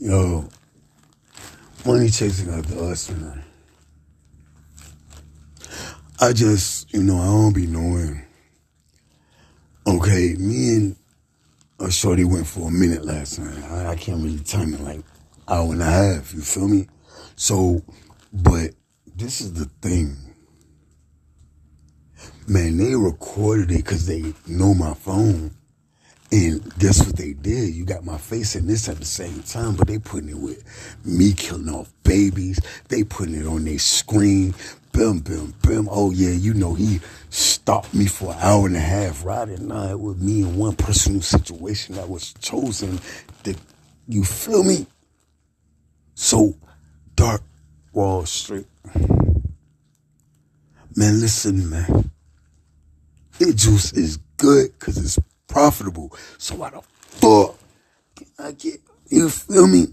Yo, money chasing after us, man. I just, you know, I don't be knowing. Okay, me and a shorty went for a minute last night. I, I can't really time it like hour and a half. You feel me? So, but this is the thing. Man, they recorded it because they know my phone. And guess what they did? You got my face in this at the same time, but they putting it with me killing off babies. They putting it on their screen. Bim, bim, bim. Oh yeah, you know he stopped me for an hour and a half riding night with me in one personal situation that was chosen. That you feel me? So dark Wall Street. Man, listen, man. It juice is good because it's profitable. So why the fuck can I get, you feel me?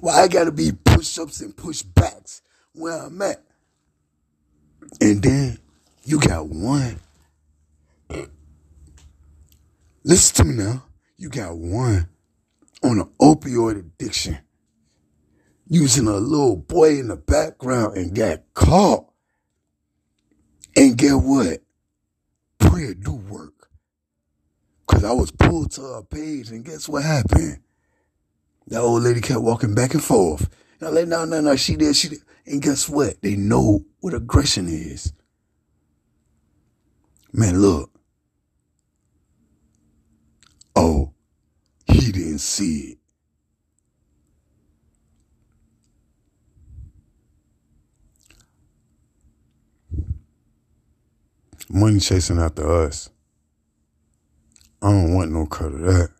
Why I gotta be push-ups and push-backs where I'm at? And then you got one. Listen to me now. You got one on an opioid addiction using a little boy in the background and got caught. And get what? Prayer do. Cause I was pulled to her page and guess what happened? That old lady kept walking back and forth. And I like, no, no, no, she did, she did. And guess what? They know what aggression is. Man, look. Oh, he didn't see it. Money chasing after us. I don't want no cut of that.